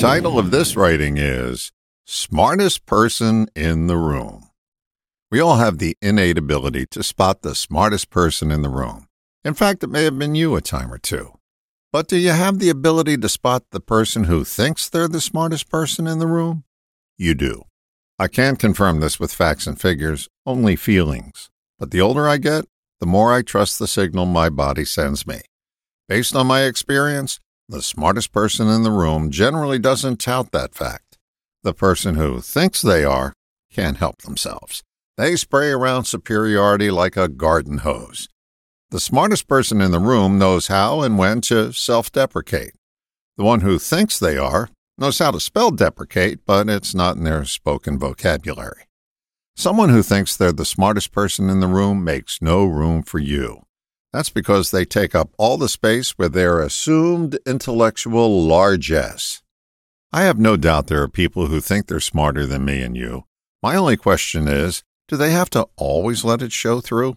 title of this writing is Smartest Person in the Room. We all have the innate ability to spot the smartest person in the room. In fact, it may have been you a time or two. But do you have the ability to spot the person who thinks they're the smartest person in the room? You do. I can't confirm this with facts and figures, only feelings. But the older I get, the more I trust the signal my body sends me. Based on my experience, the smartest person in the room generally doesn't tout that fact. The person who thinks they are can't help themselves. They spray around superiority like a garden hose. The smartest person in the room knows how and when to self deprecate. The one who thinks they are knows how to spell deprecate, but it's not in their spoken vocabulary. Someone who thinks they're the smartest person in the room makes no room for you. That's because they take up all the space with their assumed intellectual largesse. I have no doubt there are people who think they're smarter than me and you. My only question is do they have to always let it show through?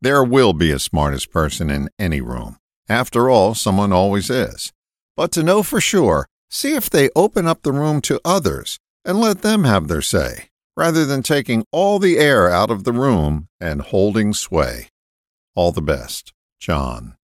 There will be a smartest person in any room. After all, someone always is. But to know for sure, see if they open up the room to others and let them have their say, rather than taking all the air out of the room and holding sway. All the best, John.